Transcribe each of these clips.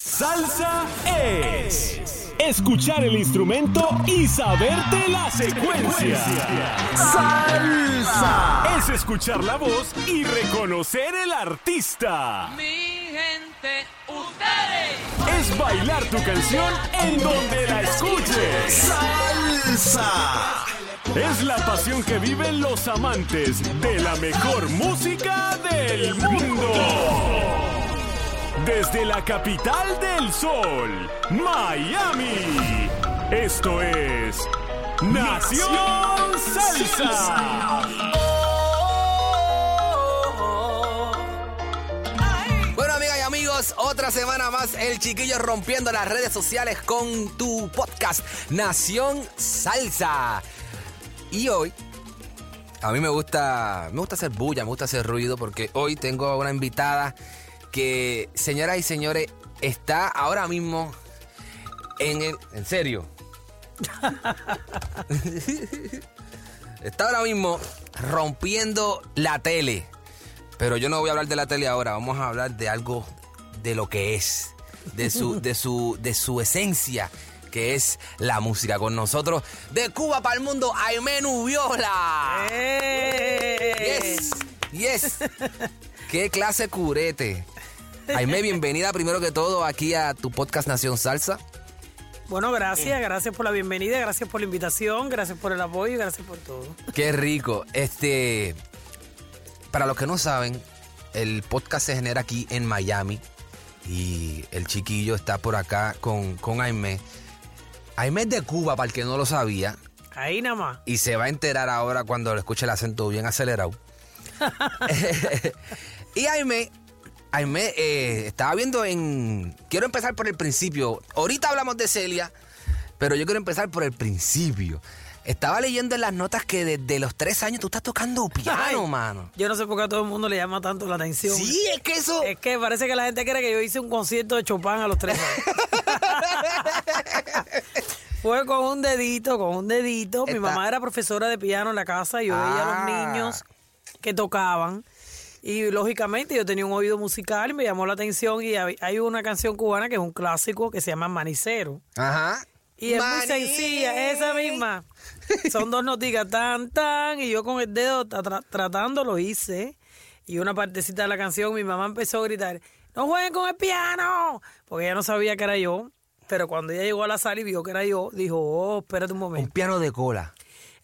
Salsa es escuchar el instrumento y saberte la secuencia. Salsa es escuchar la voz y reconocer el artista. Mi gente, ustedes. Es bailar tu canción en donde la escuches. Salsa. Es la pasión que viven los amantes de la mejor música del mundo. Desde la capital del sol, Miami. Esto es Nación Salsa. Bueno, amigas y amigos, otra semana más el chiquillo rompiendo las redes sociales con tu podcast Nación Salsa. Y hoy a mí me gusta me gusta hacer bulla, me gusta hacer ruido porque hoy tengo una invitada que, señoras y señores, está ahora mismo en el en serio. está ahora mismo rompiendo la tele. Pero yo no voy a hablar de la tele ahora, vamos a hablar de algo de lo que es, de su, de su, de su esencia, que es la música. Con nosotros, de Cuba para el mundo, Aimé Nubiola. Yes, yes. Qué clase curete. Aimé, bienvenida primero que todo aquí a tu podcast Nación Salsa. Bueno, gracias, gracias por la bienvenida, gracias por la invitación, gracias por el apoyo y gracias por todo. Qué rico. Este, para los que no saben, el podcast se genera aquí en Miami y el chiquillo está por acá con, con Aimé. Aimé es de Cuba, para el que no lo sabía, Ahí nada más. y se va a enterar ahora cuando le escuche el acento bien acelerado. y Aimé, Aimé, eh, estaba viendo en... Quiero empezar por el principio. Ahorita hablamos de Celia, pero yo quiero empezar por el principio. Estaba leyendo en las notas que desde los tres años tú estás tocando piano, Ay, mano. Yo no sé por qué a todo el mundo le llama tanto la atención. Sí, es que eso... Es que parece que la gente cree que yo hice un concierto de Chopin a los tres años. Fue con un dedito, con un dedito. Mi mamá era profesora de piano en la casa y yo veía a Ah. los niños que tocaban. Y lógicamente yo tenía un oído musical y me llamó la atención. Y hay una canción cubana que es un clásico que se llama Manicero. Ajá. Y es muy sencilla, esa misma. Son dos noticas, tan, tan, y yo con el dedo tra- tra- tratando lo hice. Y una partecita de la canción, mi mamá empezó a gritar, no jueguen con el piano, porque ella no sabía que era yo. Pero cuando ella llegó a la sala y vio que era yo, dijo, oh, espérate un Un momento. piano de cola.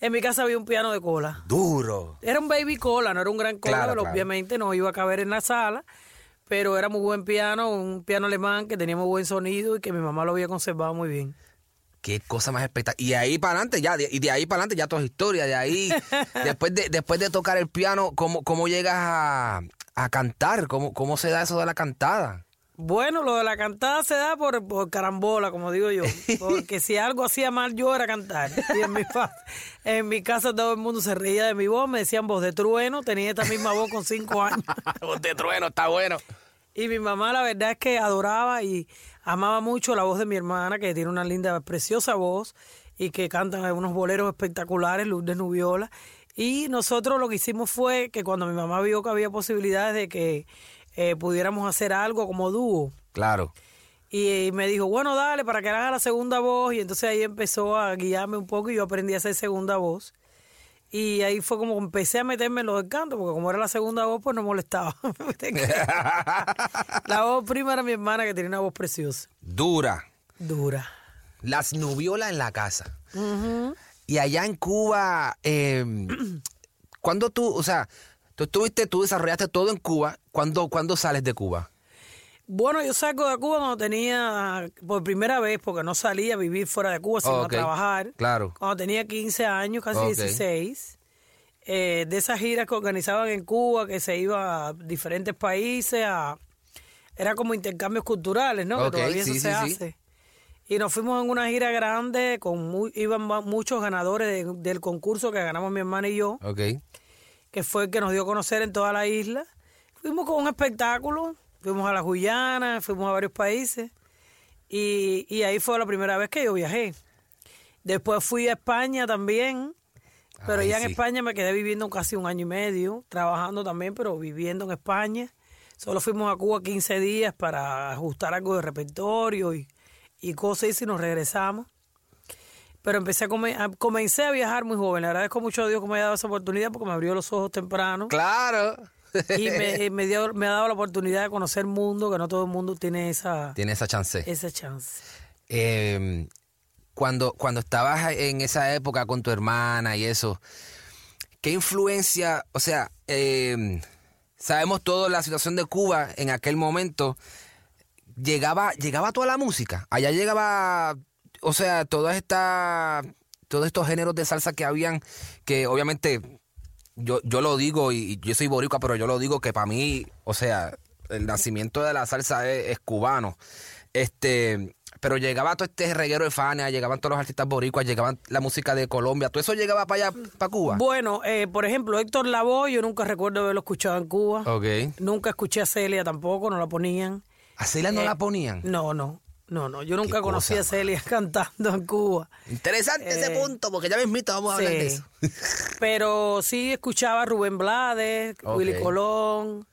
En mi casa había un piano de cola. Duro. Era un baby cola, no era un gran cola, Claro, pero claro. obviamente no iba a caber en la sala. Pero era muy buen piano, un piano alemán que tenía muy buen sonido y que mi mamá lo había conservado muy bien. Qué cosa más espectacular. Y ahí para adelante ya, de- y de ahí para adelante ya toda historia. De ahí, después de, después de tocar el piano, ¿cómo, cómo llegas a, a cantar? ¿Cómo, ¿Cómo se da eso de la cantada? Bueno, lo de la cantada se da por, por carambola, como digo yo. Porque si algo hacía mal yo era cantar. Y en mi, fa- en mi casa todo el mundo se reía de mi voz, me decían voz de trueno, tenía esta misma voz con cinco años. Voz de trueno, está bueno. Y mi mamá la verdad es que adoraba y amaba mucho la voz de mi hermana, que tiene una linda, preciosa voz y que cantan unos boleros espectaculares, Lourdes Nubiola. Y nosotros lo que hicimos fue que cuando mi mamá vio que había posibilidades de que eh, pudiéramos hacer algo como dúo, Claro. y me dijo, bueno, dale, para que haga la segunda voz. Y entonces ahí empezó a guiarme un poco y yo aprendí a hacer segunda voz. Y ahí fue como empecé a meterme en lo del canto, porque como era la segunda voz, pues no molestaba. la voz prima era mi hermana, que tenía una voz preciosa. Dura. Dura. Las nubiolas en la casa. Y allá en Cuba, eh, ¿cuándo tú, o sea, tú estuviste, tú desarrollaste todo en Cuba, ¿cuándo, ¿cuándo sales de Cuba? Bueno, yo salgo de Cuba cuando tenía, por primera vez, porque no salía a vivir fuera de Cuba, sino a trabajar. claro. Cuando tenía 15 años, casi Ok. 16. eh, de esas giras que organizaban en Cuba, que se iba a diferentes países a, era como intercambios culturales, ¿no? Que todavía sí, eso sí, se sí. hace. Y nos fuimos en una gira grande, con mu- iban muchos ganadores de- del concurso que ganamos mi hermana y yo, Ok. Que fue el que nos dio a conocer en toda la isla. Fuimos con un espectáculo, fuimos a la Guyana, fuimos a varios países, y, y ahí fue la primera vez que yo viajé. Después fui a España también, pero Ay, ya en sí. España me quedé viviendo casi un año y medio, trabajando también, pero viviendo en España. Solo fuimos a Cuba 15 días para ajustar algo de repertorio y, y cosas y nos regresamos. Pero empecé a, come- a- comencé a viajar muy joven. Le agradezco mucho a Dios que me haya dado esa oportunidad porque me abrió los ojos temprano Claro. y me, me dio, me ha dado la oportunidad de conocer el mundo, que no todo el mundo tiene esa, Tiene esa chance. esa chance. Eh, cuando, cuando estabas en esa época con tu hermana y eso, ¿qué influencia, o sea, eh, sabemos todo la situación de Cuba en aquel momento, llegaba, llegaba toda la música, allá llegaba, o sea, todas estas, todos estos géneros de salsa que habían, que obviamente yo, yo lo digo y, y yo soy boricua, pero yo lo digo que para mí, o sea, el nacimiento de la salsa es, es cubano. Este, pero llegaba todo este reguero de Fania, llegaban todos los artistas boricuas, llegaban la música de Colombia, todo eso llegaba para allá, para Cuba. Bueno, eh, por ejemplo, Héctor Lavoe, yo nunca recuerdo haberlo escuchado en Cuba. Ok. Nunca escuché a Celia tampoco, no la ponían. ¿A Celia no Eh, la ponían? No, no, no, no. Yo nunca conocí cosa, a Celia cantando en Cuba. Interesante ese eh, punto, porque ya mismito vamos a hablar de eso. Pero sí escuchaba a Rubén Blades. Willy Colón,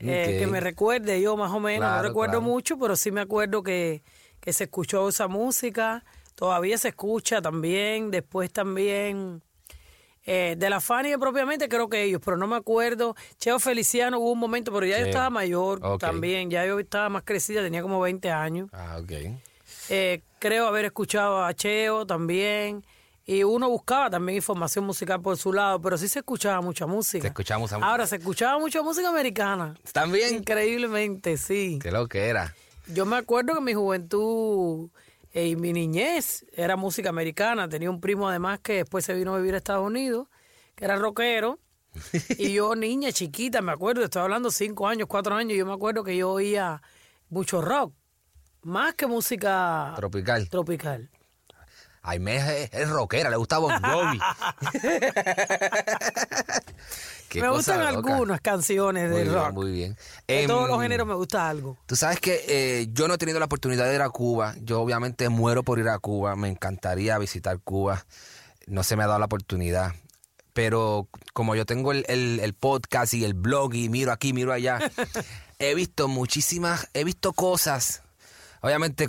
eh, que me recuerde yo más o menos. Claro, no recuerdo claro. mucho, pero sí me acuerdo que, que se escuchó esa música. Todavía se escucha también. Después también eh, de la Fania propiamente creo que ellos, pero no me acuerdo. Cheo Feliciano hubo un momento, pero ya yo estaba mayor también. Ya yo estaba más crecida, tenía como 20 años. Ah, ok. Eh, creo haber escuchado a Cheo también. Y uno buscaba también información musical por su lado, pero sí se escuchaba mucha música. Se escuchaba mucha mu- Ahora, se escuchaba mucha música americana. ¿También? Increíblemente, sí. Qué lo que era. Yo me acuerdo que mi juventud y mi niñez era música americana. Tenía un primo además que después se vino a vivir a Estados Unidos, que era rockero. y yo, niña chiquita, me acuerdo, estoy hablando cinco años, cuatro años, yo me acuerdo que yo oía mucho rock, más que música Tropical. tropical. Aime es, es rockera, le gusta Bon Jovi. Me gustan loca. algunas canciones Muy de bien, rock. muy bien. De Em, todos los géneros me gusta algo. Tú sabes que eh, yo no he tenido la oportunidad de ir a Cuba. Yo obviamente muero por ir a Cuba. Me encantaría visitar Cuba. No se me ha dado la oportunidad. Pero como yo tengo el, el- el podcast y el blog y miro aquí, miro allá, he visto muchísimas, he visto cosas. Obviamente,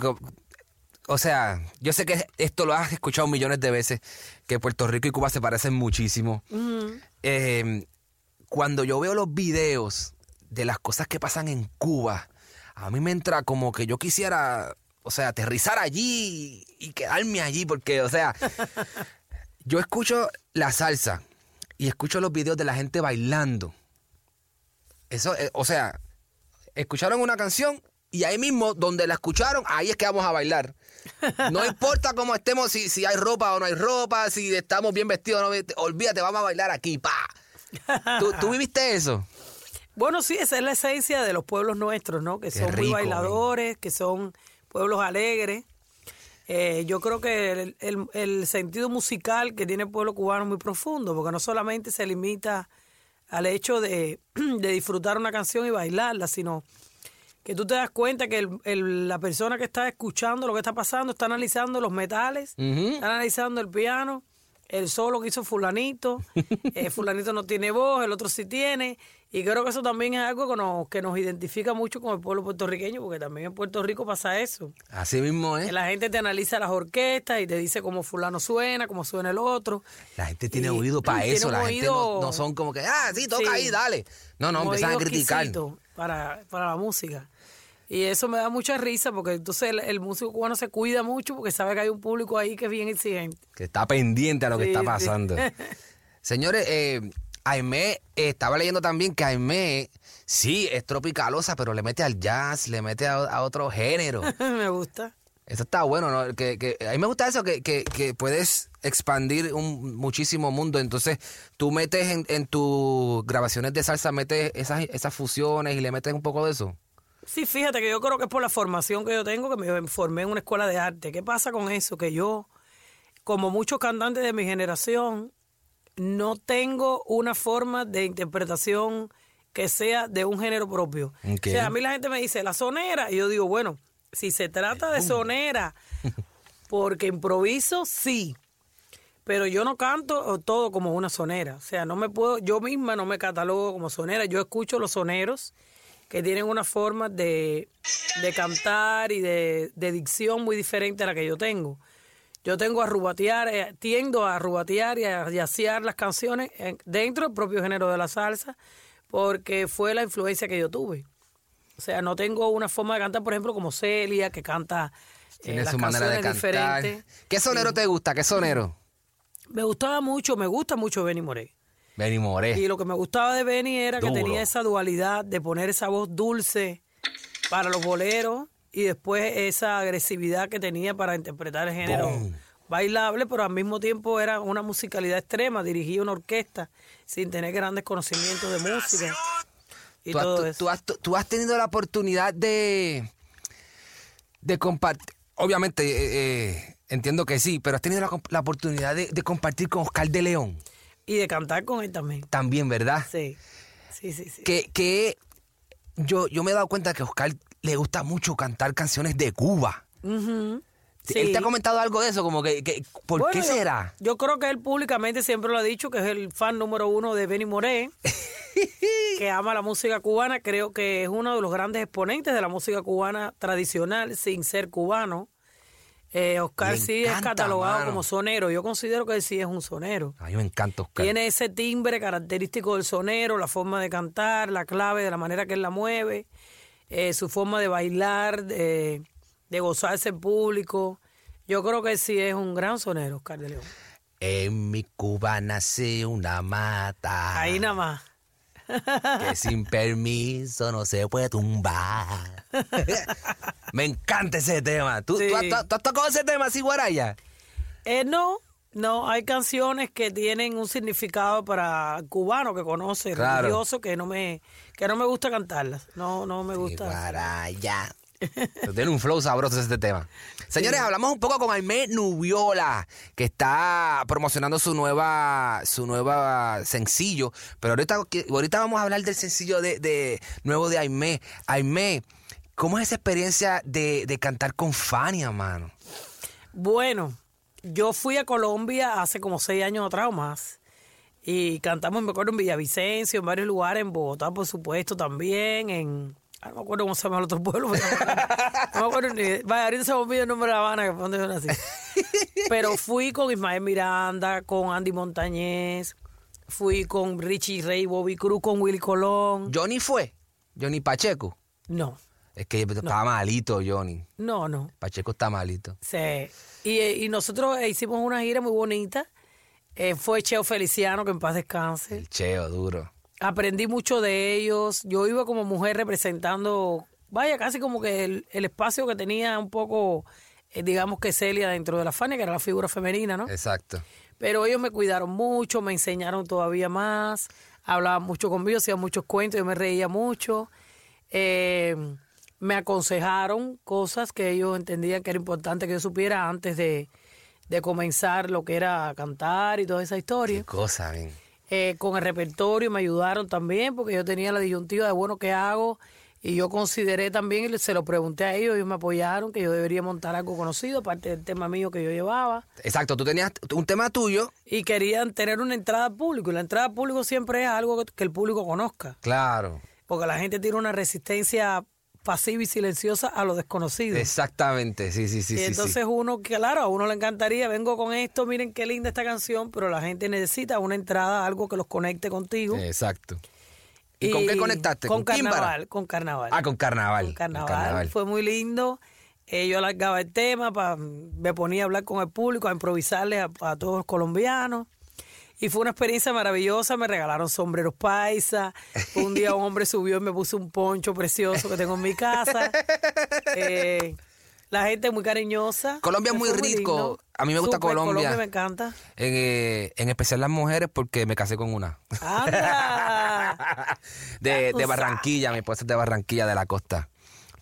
o sea, yo sé que esto lo has escuchado millones de veces, que Puerto Rico y Cuba se parecen muchísimo. Eh, cuando yo veo los videos de las cosas que pasan en Cuba, a mí me entra como que yo quisiera, o sea, aterrizar allí y quedarme allí, porque, o sea, yo escucho la salsa y escucho los videos de la gente bailando. Eso, eh, o sea, escucharon una canción y ahí mismo, donde la escucharon, ahí es que vamos a bailar. No importa cómo estemos, si, si hay ropa o no hay ropa, si estamos bien vestidos o no, olvídate, vamos a bailar aquí, pa. ¿Tú, tú viviste eso? Bueno, sí, esa es la esencia de los pueblos nuestros, ¿no? Que Qué son muy bailadores, que son pueblos alegres. Eh, yo creo que el, el- el sentido musical que tiene el pueblo cubano es muy profundo, porque no solamente se limita al hecho de, de disfrutar una canción y bailarla, sino que tú te das cuenta que el- el- la persona que está escuchando lo que está pasando está analizando los metales, está analizando el piano, el solo que hizo fulanito, eh, fulanito no tiene voz, el otro sí tiene, y creo que eso también es algo que nos, que nos identifica mucho con el pueblo puertorriqueño, porque también en Puerto Rico pasa eso. Así mismo, Que ¿eh? la gente te analiza las orquestas y te dice cómo fulano suena, cómo suena el otro. La gente tiene Y- oído para eso. La gente no, no son como que, ah, sí, toca Sí. ahí, dale. No, no, empiezan a criticar. Para, para la música. Y eso me da mucha risa porque entonces el, el músico cubano se cuida mucho porque sabe que hay un público ahí que es bien exigente. Que está pendiente a lo que está sí. pasando. Señores, eh, Aimé, eh, estaba leyendo también que Aimé, sí, es tropicalosa, pero le mete al jazz, le mete a, a otro género. me gusta. Eso está bueno, ¿no? Que, que- a mí me gusta eso, que, que- que puedes expandir un muchísimo mundo. Entonces, tú metes en, en tus grabaciones de salsa, metes esas, esas fusiones y le metes un poco de eso. Sí, fíjate que yo creo que es por la formación que yo tengo, que me formé en una escuela de arte. ¿Qué pasa con eso? Que yo, como muchos cantantes de mi generación, no tengo una forma de interpretación que sea de un género propio. O sea, a mí la gente me dice, la sonera, y yo digo, bueno, si se trata de sonera, porque improviso, sí. Pero yo no canto todo como una sonera. O sea, no me puedo, yo misma no me catalogo como sonera. Yo escucho los soneros que tienen una forma de, de cantar y de, de dicción muy diferente a la que yo tengo. Yo tengo a rubatear, eh, tiendo a rubatear y a yacear las canciones en- dentro del propio género de la salsa, porque fue la influencia que yo tuve. O sea, no tengo una forma de cantar, por ejemplo, como Celia, que canta eh, las su manera de canciones cantar. diferentes. ¿Qué sonero te gusta? ¿Qué sonero? Me gustaba mucho, me gusta mucho Benny Moré. Benny Moré. Y lo que me gustaba de Benny era que tenía esa dualidad de poner esa voz dulce para los boleros y después esa agresividad que tenía para interpretar el género Boom. bailable, pero al mismo tiempo era una musicalidad extrema, dirigía una orquesta sin tener grandes conocimientos de música y tú, has, todo tú- eso. tú has- tú has tenido la oportunidad de, de compartir, obviamente eh, eh, entiendo que sí, pero has tenido la oportunidad de, de compartir con Oscar de León Y de cantar con él también. también, ¿verdad? Sí, sí, sí. sí. Que, que yo, yo me he dado cuenta que a Oscar le gusta mucho cantar canciones de Cuba. ¿Él Sí. te ha comentado algo de eso? Como que, que- ¿Por Bueno, qué yo- será? Yo, creo que él públicamente siempre lo ha dicho, que es el fan número uno de Benny Moré, que ama la música cubana. Creo que es uno de los grandes exponentes de la música cubana tradicional, sin ser cubano. Eh, Oscar sí es catalogado mano. como sonero. Yo considero que él sí es un sonero. A mí me encanta Oscar. Tiene ese timbre característico del sonero, la forma de cantar, la clave de la manera que él la mueve, eh, su forma de bailar, de, de gozarse en público. Yo creo que sí es un gran sonero, Oscar de León. En mi Cuba nace una mata. Ahí nada más. Que sin permiso no se puede tumbar. Me encanta ese tema. ¿Tú, Sí. tú has, tú- tú has tocado ese tema así, Guaraya? Eh, no, no, hay canciones que tienen un significado para cubano que conoce, Claro. religioso, que no me, que no me gusta cantarlas. No, no me gusta. Guaraya. Tiene un flow sabroso este tema. Señores, hablamos un poco con Aimé Nubiola, que está promocionando su nueva, su nueva sencillo. Pero ahorita, ahorita vamos a hablar del sencillo de, de- nuevo de Aimé. Aimé, ¿cómo es esa experiencia de, de cantar con Fania, mano? Bueno, yo fui a Colombia hace como seis años atrás o más. Y cantamos, me acuerdo, en Villavicencio, en varios lugares, en Bogotá, por supuesto, también, en... ah, No me acuerdo cómo se llama el otro pueblo. pero No me acuerdo, ni... Vaya, ahorita se olvida el nombre de La Habana, que fue donde yo nací. Pero fui con Ismael Miranda, con Andy Montañez, fui con Richie Ray, Bobby Cruz, con Willy Colón. Johnny fue. Johnny Pacheco. No, Es que estaba malito, Johnny. no, no. Pacheco está malito. Sí. Y, y nosotros eh, hicimos una gira muy bonita. Eh, fue Cheo Feliciano, que en paz descanse. El cheo, duro. Aprendí mucho de ellos. Yo iba como mujer representando, vaya, casi como que el, el espacio que tenía un poco, eh, digamos que Celia dentro de la Fania, que era la figura femenina, ¿no? Exacto. Pero ellos me cuidaron mucho, me enseñaron todavía más, hablaban mucho conmigo, hacían muchos cuentos, yo me reía mucho. Eh, me aconsejaron cosas que ellos entendían que era importante que yo supiera antes de, de comenzar lo que era cantar y toda esa historia. Qué cosa. Eh, con el repertorio me ayudaron también porque yo tenía la disyuntiva de, bueno, ¿qué hago? Y yo consideré también, y se lo pregunté a ellos, ellos me apoyaron, que yo debería montar algo conocido, aparte del tema mío que yo llevaba. Exacto, tú tenías un tema tuyo. Y querían tener una entrada al público. Y la entrada al público siempre es algo que, que el público conozca. Claro. Porque la gente tiene una resistencia pasiva y silenciosa a lo desconocido. Exactamente, sí, sí, sí. y entonces sí. uno, claro, a uno le encantaría, vengo con esto, miren qué linda esta canción, pero la gente necesita una entrada, algo que los conecte contigo. Exacto. ¿Y, con qué conectaste? Con, carnaval, con carnaval. Ah, con carnaval. Con carnaval. Con carnaval. Fue muy lindo. Eh, yo alargaba el tema, pa- me ponía a hablar con el público, a improvisarle a, a todos los colombianos. Y fue una experiencia maravillosa, me regalaron sombreros paisa. Un día un hombre subió y me puso un poncho precioso que tengo en mi casa. Eh, la gente muy cariñosa. Colombia es muy rico. A mí me gusta Colombia. Colombia me encanta. En, eh, en especial las mujeres porque me casé con una. ¡Anda! de, de Barranquilla, mi esposa es de Barranquilla, de la costa.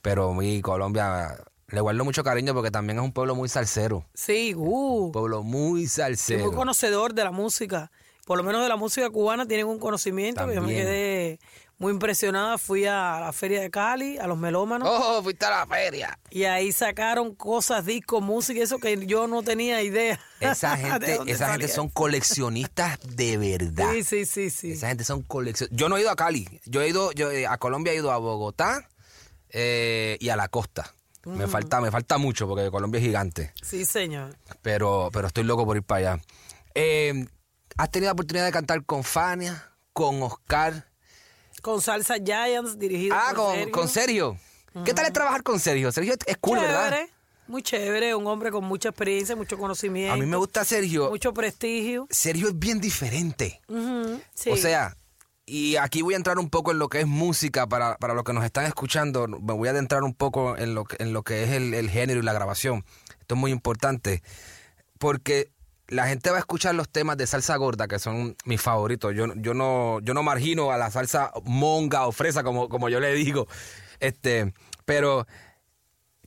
Pero mi Colombia le guardo mucho cariño porque también es un pueblo muy salsero. Sí, uh. Un pueblo muy Y salsero. muy conocedor de la música. Por lo menos de la música cubana tienen un conocimiento que yo me quedé muy impresionada. Fui a la feria de Cali, a los melómanos, Oh, fuiste a la feria. y ahí sacaron cosas, discos, música, eso que yo no tenía idea. Esa gente, esa gente son coleccionistas de verdad. Sí, sí, sí, sí. Esa gente son coleccionistas. Yo no he ido a Cali. Yo he ido, yo eh, a Colombia he ido a Bogotá eh, y a la costa. Me falta, me falta mucho porque Colombia es gigante. Sí, señor. Pero, pero estoy loco por ir para allá. Eh, ¿Has tenido la oportunidad de cantar con Fania, con Oscar? Con Salsa Giants, dirigido Ah, por con, Sergio. con Sergio. ¿Qué tal es trabajar con Sergio? Sergio es cool, ¿verdad? Chévere, muy chévere, un hombre con mucha experiencia, mucho conocimiento. A mí me gusta Sergio. Mucho prestigio. Sergio es bien diferente. Sí. O sea, y aquí voy a entrar un poco en lo que es música para, para los que nos están escuchando. Me voy a adentrar un poco en lo, que- en lo que es el, género y la grabación. Esto es muy importante porque la gente va a escuchar los temas de salsa gorda, que son mis favoritos. Yo, yo, no, yo no margino a la salsa monga o fresa, como, como yo le digo. Este, pero,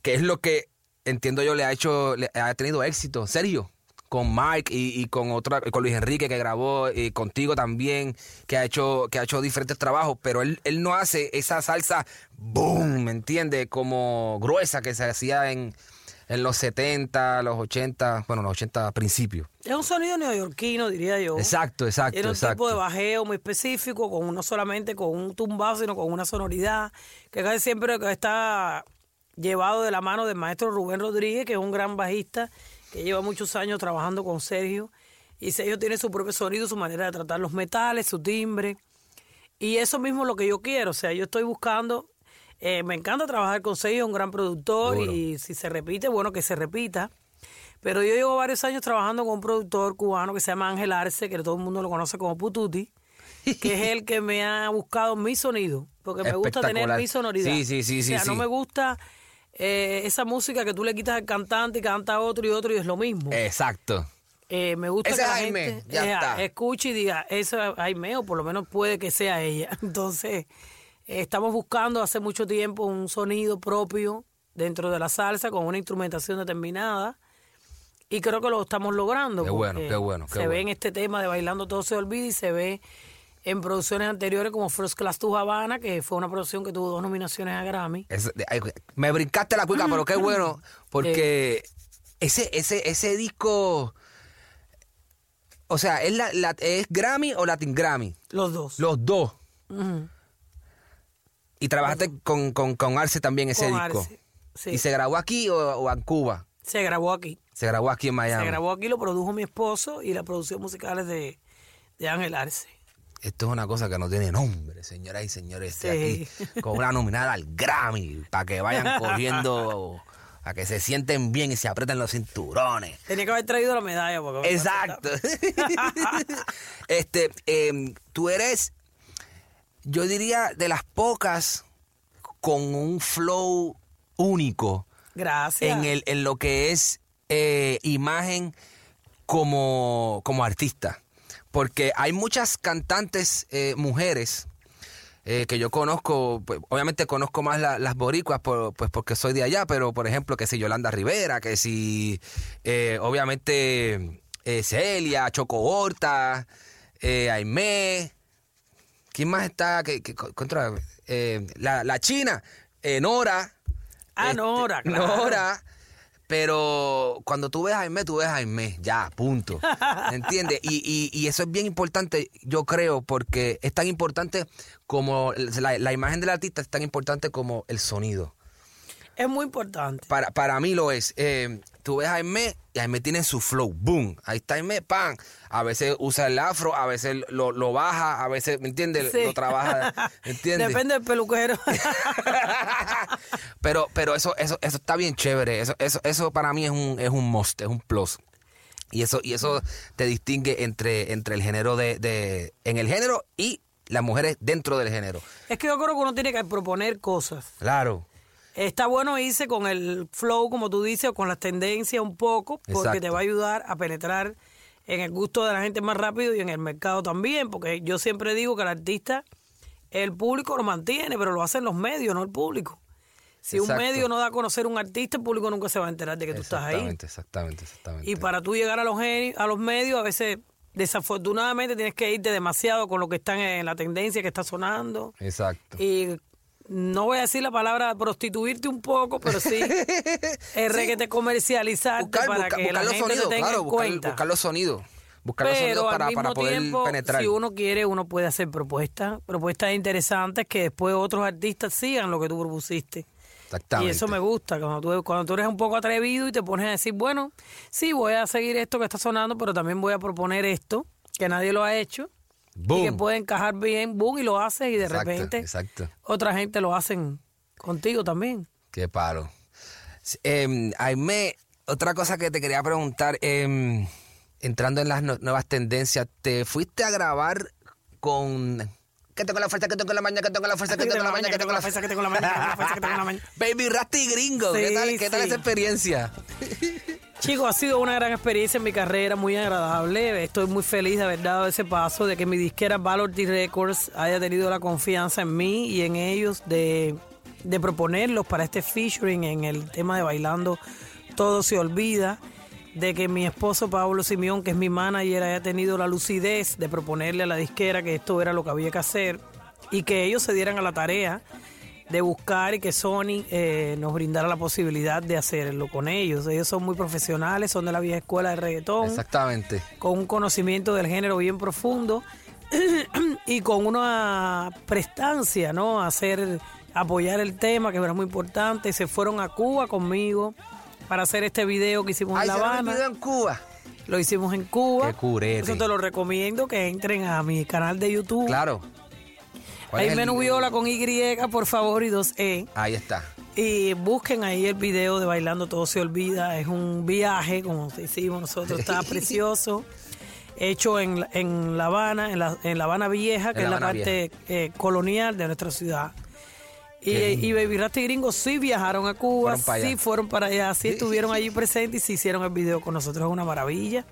¿qué es lo que entiendo yo le ha hecho, le ha tenido éxito? Sergio con Mike y, y con otra, con Luis Enrique que grabó y contigo también, que ha hecho, que ha hecho diferentes trabajos, pero él, él no hace esa salsa boom, ¿me entiendes? Como gruesa que se hacía en, en los 70, los 80, bueno, los 80 principios. Es un sonido neoyorquino, diría yo. Exacto, exacto, Tiene un exacto. tipo de bajeo muy específico, con no solamente con un tumbado, sino con una sonoridad que casi siempre está llevado de la mano del maestro Rubén Rodríguez, que es un gran bajista que lleva muchos años trabajando con Sergio. Y Sergio tiene su propio sonido, su manera de tratar los metales, su timbre. Y eso mismo es lo que yo quiero. O sea, yo estoy buscando. eh, me encanta trabajar con Sergio, es un gran productor. Y si se repite, bueno, que se repita. Pero yo llevo varios años trabajando con un productor cubano que se llama Ángel Arce, que todo el mundo lo conoce como Pututi, que es el que me ha buscado mi sonido, porque me gusta tener mi sonoridad. Sí, sí, sí, O sí, sea, no sí. me gusta eh, esa música que tú le quitas al cantante y canta otro y otro y es lo mismo. Exacto. Eh, me gusta Ese que es la Jaime, gente ya eh, está. escuche y diga, eso es Jaime, o por lo menos puede que sea ella. Entonces, eh, estamos buscando hace mucho tiempo un sonido propio dentro de la salsa con una instrumentación determinada. Y creo que lo estamos logrando. Qué bueno, qué bueno, qué se ve en este tema de Bailando Todo Se Olvida y se ve en producciones anteriores como First Class to Havana, que fue una producción que tuvo dos nominaciones a Grammy. Es- de- ay, me brincaste la cuica, pero qué bueno, porque ese, ese, ese disco, o sea, ¿es, la, la- ¿es Grammy o Latin Grammy? Los dos. Los dos. Y trabajaste con, con, con Arce también ese Con disco. Arce, sí. ¿Y se grabó aquí o, o en Cuba? Se grabó aquí. Se grabó aquí en Miami. Se grabó aquí, lo produjo mi esposo y la producción musical es de, de Ángel Arce. Esto es una cosa que no tiene nombre, señoras y señores. Estoy Sí. aquí con una nominada al Grammy, para que vayan corriendo, a que se sienten bien y se aprieten los cinturones. Tenía que haber traído la medalla. Porque Exacto. este, em, tú eres, yo diría, de las pocas con un flow único Gracias. en, el, en lo que es eh, imagen como, como artista. Porque hay muchas cantantes eh, mujeres eh, que yo conozco, pues, obviamente conozco más la- las boricuas por- pues porque soy de allá, pero por ejemplo que si Yolanda Rivera, que si eh, obviamente Celia, Choco Horta, Aimé, ¿quién más está? que que- contra, la, la China, Nora. Ah, este, Nora, claro. Nora. Pero cuando tú ves a Jaime, tú ves a Jaime, ya, punto. ¿Entiendes? Y, y, y eso es bien importante, yo creo, porque es tan importante como la, la imagen del artista, es tan importante como el sonido. Es muy importante. Para, para mí lo es. Eh, tú ves a Jaime y Jaime tiene su flow. Boom. Ahí está Jaime, pan. A veces usa el afro, a veces lo, lo baja, a veces, ¿me entiendes? Sí. Lo trabaja. ¿Entiendes? Depende del peluquero. pero, pero eso, eso, eso está bien chévere. Eso, eso, eso para mí es un, es un must, es un plus. Y eso, y eso te distingue entre, entre el género de, de, en el género y las mujeres dentro del género. es que yo creo que uno tiene que proponer cosas. Claro. Está bueno irse con el flow, como tú dices, o con las tendencias un poco, porque Exacto. te va a ayudar a penetrar en el gusto de la gente más rápido y en el mercado también, porque yo siempre digo que el artista, el público lo mantiene, pero lo hacen los medios, no el público. Si un medio no da a conocer un artista, el público nunca se va a enterar de que tú estás ahí. Exactamente, exactamente, exactamente. Y para tú llegar a los, a los medios, a veces, desafortunadamente, tienes que irte demasiado con lo que están en la tendencia que está sonando. Exacto. Y no voy a decir la palabra prostituirte un poco, pero sí, el reguete comercializarte Buscar, para busca- que la buscar gente sonidos, tenga claro, en buscar, cuenta. buscar los sonidos. Buscar los sonidos para, al mismo para poder tiempo, penetrar. si uno quiere, uno puede hacer propuestas, propuestas interesantes que después otros artistas sigan lo que tú propusiste. Exactamente. Y eso me gusta, cuando tú, cuando tú eres un poco atrevido y te pones a decir, bueno, sí, voy a seguir esto que está sonando, pero también voy a proponer esto, que nadie lo ha hecho, y que Boom. puede encajar bien, boom, y lo haces, y de Exacto, repente exacto. otra gente lo hacen contigo también. Qué palo. Eh, Aime, otra cosa que te quería preguntar, em, entrando en las no- nuevas tendencias, ¿te fuiste a grabar con... Que tengo la fuerza, que tengo la maña, que tengo la fuerza, que tengo la maña, que tengo la fuerza, que tengo la maña, que tengo la fuerza, que tengo la maña. Baby Rasty Gringo, ¿qué Sí, tal, qué tal esa experiencia? Chicos, ha sido una gran experiencia en mi carrera, muy agradable. Estoy muy feliz de haber dado ese paso, de que mi disquera Valor D Records haya tenido la confianza en mí y en ellos de, de proponerlos para este featuring en el tema de Bailando Todo se olvida. De que mi esposo Pablo Simeón, que es mi manager, haya tenido la lucidez de proponerle a la disquera que esto era lo que había que hacer y que ellos se dieran a la tarea de buscar y que Sony eh, nos brindara la posibilidad de hacerlo con ellos. Ellos son muy profesionales, son de la vieja escuela de reggaetón, Exactamente. con un conocimiento del género bien profundo y con una prestancia, ¿no? Hacer, apoyar el tema, que era muy importante. Se fueron a Cuba conmigo para hacer este video que hicimos Ay, en La se Habana. olvidó en Cuba. Lo hicimos en Cuba. Qué curete. Eso te lo recomiendo que entren a mi canal de YouTube. Claro. ¿Cuál Ahí es el- menú viola con Y, por favor, y dos E. Ahí está. Y busquen ahí el video de Bailando Todo Se Olvida. Es un viaje, como hicimos nosotros, está precioso. Hecho en, la- en La Habana, en la, en La Habana Vieja, que es La parte eh, colonial de nuestra ciudad. Y, y Baby Rasta y Gringo sí viajaron a Cuba, Fueron sí fueron para allá, sí estuvieron allí presentes y sí hicieron el video con nosotros. Es una maravilla.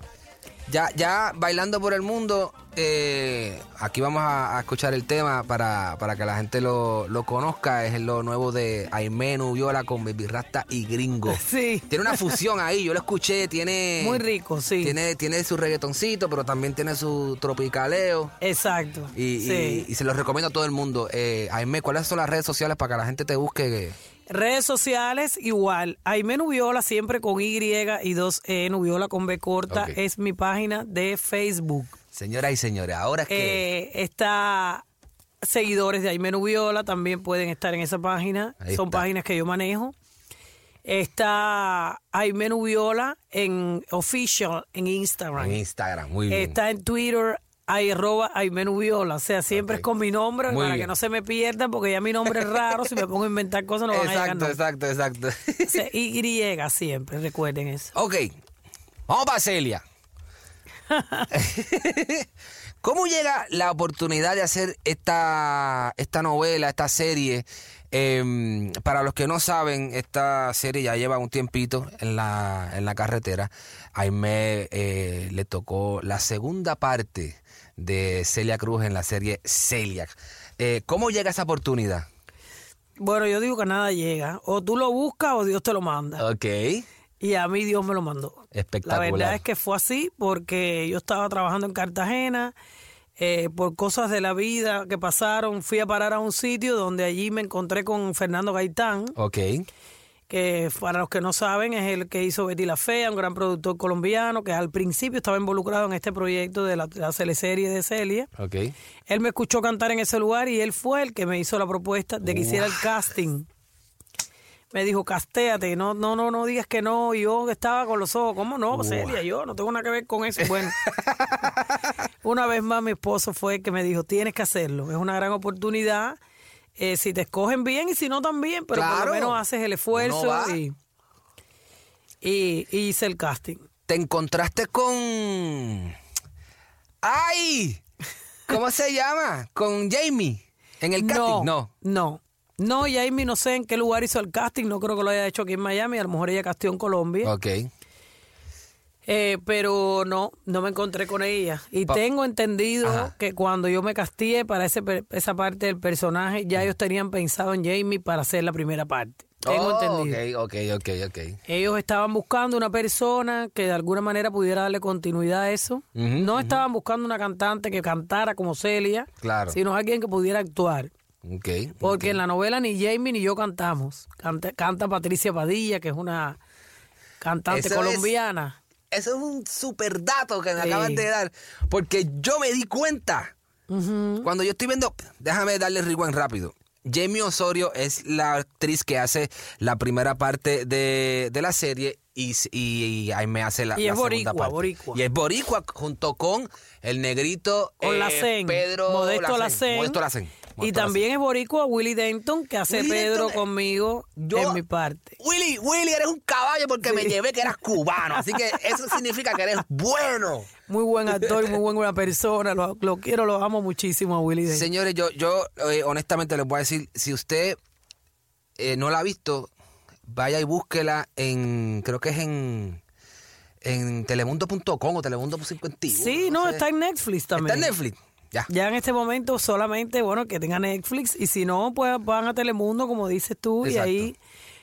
Ya, ya bailando por el mundo, eh, aquí vamos a, a escuchar el tema para, para que la gente lo, lo conozca. Es lo nuevo de Aimé Nubiola con Baby Rasta y Gringo. Sí. Tiene una fusión ahí, yo lo escuché, tiene... Muy rico, sí. Tiene, tiene su reggaetoncito, pero también tiene su tropicaleo. Exacto. Y, sí. y se los recomiendo a todo el mundo. Eh, Aimé, ¿cuáles son las redes sociales para que la gente te busque? Redes sociales, igual. Aime Nubiola, siempre con Y y dos E, Nubiola con B corta. Es mi página de Facebook. Señoras y señores, ahora es que... Eh, está seguidores de Aime Nubiola, también pueden estar en esa página. Ahí Son está. páginas que yo manejo. Está Aime Nubiola en official en Instagram. En Instagram, muy bien. Está en Twitter, hay arroba Aime Nubiola. O sea, siempre es con mi nombre Muy para bien. que no se me pierdan, porque ya mi nombre es raro. si me pongo a inventar cosas, no van a llegar. exacto, exacto, exacto. Sea, Y siempre, recuerden eso. Ok, vamos para Celia. ¿Cómo llega la oportunidad de hacer esta, esta novela, esta serie? Em, para los que no saben, esta serie ya lleva un tiempito en la, en la carretera. A Aimé eh, le tocó la segunda parte de Celia Cruz en la serie Celia. Eh, ¿Cómo llega esa oportunidad? Bueno, yo digo que nada llega. O tú lo buscas o Dios te lo manda. Ok. Y a mí Dios me lo mandó. Espectacular. La verdad es que fue así porque yo estaba trabajando en Cartagena. eh, por cosas de la vida que pasaron, fui a parar a un sitio donde allí me encontré con Fernando Gaitán, Ok. Que para los que no saben es el que hizo Betty la Fea, un gran productor colombiano que al principio estaba involucrado en este proyecto de la, la teleserie de Celia. Ok. Él me escuchó cantar en ese lugar y él fue el que me hizo la propuesta de que hiciera el casting. Me dijo, castéate, no, no, no, no digas que no. Y yo estaba con los ojos, ¿cómo no? Celia, yo no tengo nada que ver con eso. Bueno, una vez más mi esposo fue el que me dijo, tienes que hacerlo, es una gran oportunidad. Eh, si te escogen bien y si no también, pero por lo menos haces el esfuerzo y, y, y hice el casting. te encontraste con. ¡Ay! ¿Cómo se llama? Con Jamie. En el casting. No. No. No, y Amy no sé en qué lugar hizo el casting, no creo que lo haya hecho aquí en Miami, a lo mejor ella casteó en Colombia, Ok. Eh, pero no, no me encontré con ella. Y Pa- tengo entendido Ajá. que cuando yo me casteé para ese, esa parte del personaje, ya ellos tenían pensado en Jamie para hacer la primera parte. Tengo Oh, entendido. Ok, ok, ok, ok. Ellos estaban buscando una persona que de alguna manera pudiera darle continuidad a eso. No estaban buscando una cantante que cantara como Celia, Claro. sino alguien que pudiera actuar. Ok. Porque en la novela ni Jamie ni yo cantamos. Canta, canta Patricia Padilla, que es una cantante Eso es- colombiana. Eso es un super dato que me Sí. acabas de dar. Porque yo me di cuenta. Cuando yo estoy viendo. Déjame darle rewind rápido. Jamie Osorio es la actriz que hace la primera parte de, de la serie y, y, y ahí me hace la, Y la es segunda boricua, parte. boricua. Y es boricua junto con el negrito Con eh, Pedro Modesto Lacen. Lacen. Modesto Lacen. Y también es boricua Willy Denton, que hace Willy Pedro Denton, conmigo Yo- en mi parte. Willy, Willy, eres un caballo porque me llevé que eras cubano. Así que eso significa que eres bueno. Muy buen actor, muy buena persona. Lo, lo quiero, lo amo muchísimo a Willy Denton. Señores, yo, yo eh, honestamente les voy a decir, si usted eh, no la ha visto, vaya y búsquela en, creo que es en, en telemundo.com o telemundo 51. Sí, no, sé. está en Netflix Está también. en Netflix. Ya. Ya en este momento solamente, bueno, que tenga Netflix y si no, pues van a Telemundo, como dices tú, Exacto. y ahí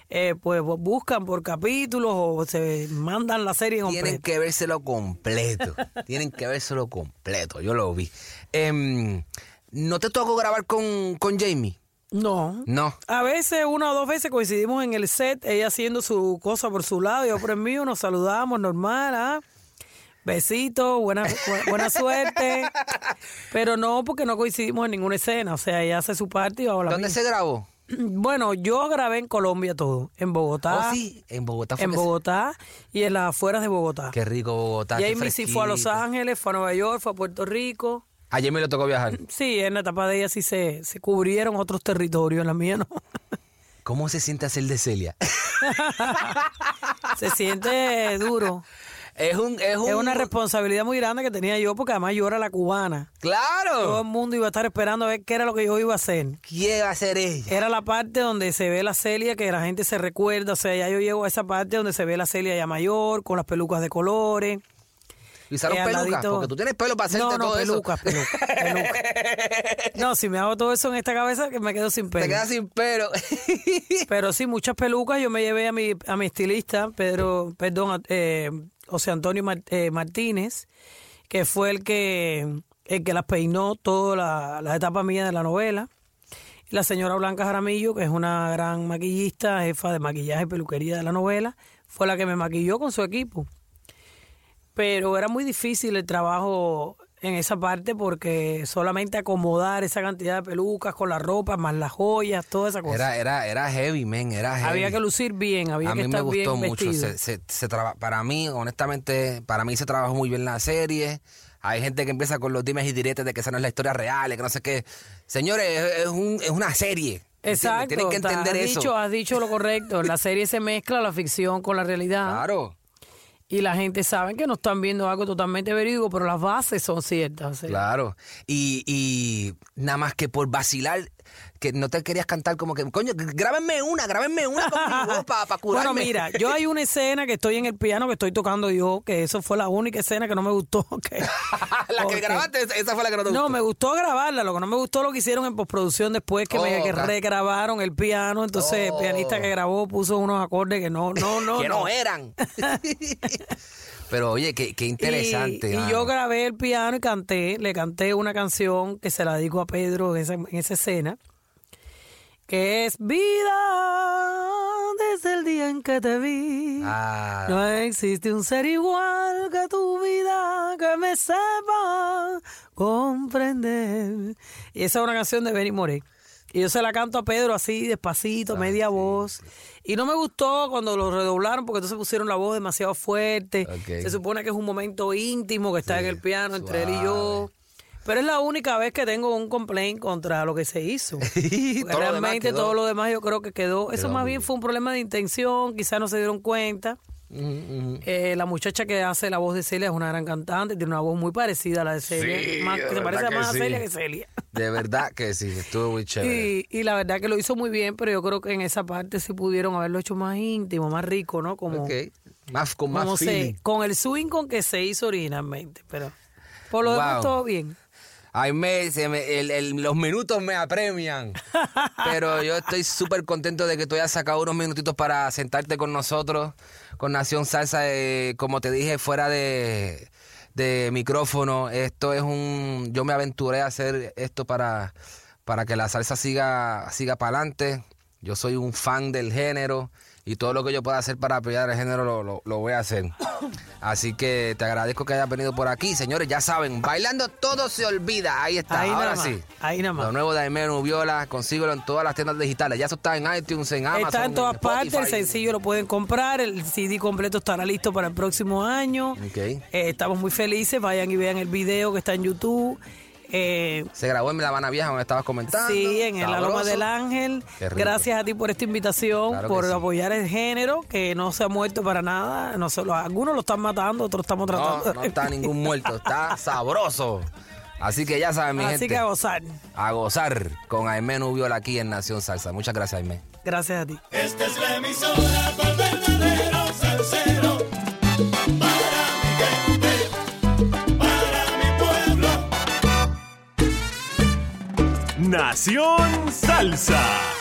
eh, pues buscan por capítulos o se mandan la serie Tienen completa. que vérselo completo. Tienen que vérselo completo. Yo lo vi. Em, ¿No te tocó grabar con, con Jamie? No. No. A veces, una o dos veces coincidimos en el set, ella haciendo su cosa por su lado, yo por el mío, nos saludamos normal, ¿ah? Besitos, buena, bu- buena suerte. Pero no, porque no coincidimos en ninguna escena. O sea, ella hace su parte y la ¿Dónde mía. se grabó? Bueno, yo grabé en Colombia todo. En Bogotá. oh, sí, en Bogotá. fue En se- Bogotá y en las afueras de Bogotá. Qué rico Bogotá. y ahí sí fue a Los. Ángeles, fue a Nueva York, fue a Puerto Rico. A Jamie le tocó viajar. Sí, en la etapa de ella sí se, se cubrieron otros territorios, en la mía no. ¿Cómo se siente hacer de Celia? se siente duro. Es un, es un. Es una responsabilidad muy grande que tenía yo porque además yo era la cubana. Todo Claro. el mundo iba a estar esperando a ver qué era lo que yo iba a hacer. ¿Quién va a ser ella? Era la parte donde se ve la Celia, que la gente se recuerda. O sea, ya yo llego a esa parte donde se ve la Celia ya mayor, con las pelucas de colores. ¿Y usaron Eh, pelucas? ladito- Porque tú tienes pelo para hacerte No, no, todo pelucas, eso. pelucas, pelucas. No, si me hago todo eso en esta cabeza, que me quedo sin pelo. Te quedas sin pelo. Pero sí, muchas pelucas. Yo me llevé a mi, a mi estilista, Pedro, perdón, eh, José Antonio eh, Martínez, que fue el que, el que las peinó toda la, la etapa mía de la novela. Y la señora Blanca Jaramillo, que es una gran maquillista, jefa de maquillaje y peluquería de la novela, fue la que me maquilló con su equipo. Pero era muy difícil el trabajo en esa parte porque solamente acomodar esa cantidad de pelucas con la ropa, más las joyas, toda esa cosa. Era, era, era heavy, men. Era heavy. Había que lucir bien, había a que mí me estar gustó bien mucho. Se, se- se traba- para mí, honestamente, para mí se trabajó muy bien la serie. Hay gente que empieza con los dimes y diretes de que esa no es la historia real, que no sé qué. Señores, es, un- es una serie. Exacto, Tienen que entender has eso. Dicho, has dicho lo correcto. La serie se mezcla la ficción con la realidad. Claro. Y la gente sabe que no están viendo algo totalmente verídico, pero las bases son ciertas. Claro. Y, y nada más que por vacilar, que no te querías cantar como que, coño, grábenme una, grábenme una conmigo para curarme. Bueno, mira, yo hay una escena que estoy en el piano que estoy tocando yo, que eso fue la única escena que no me gustó. que- la que grabaste, esa- fue la que no te gustó. No, me gustó grabarla, lo que no me gustó lo que hicieron en postproducción después, que, me, Oh, que regrabaron el piano, entonces Oh. el pianista que grabó puso unos acordes que no, no, no. que no eran. Pero oye, qué, qué interesante. Y, yo grabé el piano y canté, le canté una canción que se la dedico a Pedro en esa, en esa escena, que es Vida desde el día en que te vi. Ah, No existe un ser igual que tu vida que me sepa comprender. Y esa es una canción de Benny Moré. Y yo se la canto a Pedro así, despacito, media voz. Y no me gustó cuando lo redoblaron porque entonces pusieron la voz demasiado fuerte. Se supone que es un momento íntimo que está en el piano entre él y yo. Pero es la única vez que tengo un complaint contra lo que se hizo. Todo realmente todo lo demás yo creo que quedó. Eso más bien fue un problema de intención, quizás no se dieron cuenta. Eh, la muchacha que hace la voz de Celia es una gran cantante, tiene una voz muy parecida a la de Celia. Sí, más, se parece más a. Celia que Celia. de verdad que sí, estuvo muy chévere. Y, y la verdad que lo hizo muy bien, pero yo creo que en esa parte sí pudieron haberlo hecho más íntimo, más rico, ¿no? Como. Más con más como se, con el swing con que se hizo originalmente. Pero por lo demás todo bien. Ay, me, se me- el- el- los minutos me apremian. Pero yo estoy súper contento de que tú hayas sacado unos minutitos para sentarte con nosotros, con Nación Salsa. eh, como te dije, fuera de, de micrófono, esto es un. Yo me aventuré a hacer esto para, para que la salsa siga, siga para adelante. Yo soy un fan del género y todo lo que yo pueda hacer para apoyar el género lo, lo- lo voy a hacer. Así que te agradezco que hayas venido por aquí. Señores, ya saben, bailando todo se olvida. Ahí está, Ahí ahora nada sí. ahí nada más. Lo nuevo de Aimee Nubiola, consíguelo en todas las tiendas digitales. Ya eso está en iTunes, en Amazon. Está en todas partes, el sencillo lo pueden comprar, el CD completo estará listo para el próximo año. Ok. Eh, estamos muy felices, vayan y vean el video que está en YouTube. Eh, Se grabó en La Habana Vieja, donde estabas comentando. sí, en el Loma del Ángel. Gracias a ti por esta invitación, Claro por sí. apoyar el género, que no se ha muerto para nada. No se algunos lo están matando, otros estamos tratando. No, no está ningún muerto, está sabroso. Así que ya saben, mi Así gente. que a gozar. a gozar con Aimé Nubiola aquí en Nación Salsa. Muchas gracias, Aimé. Gracias a ti. Esta es la emisora para el verdadero Nación Salsa.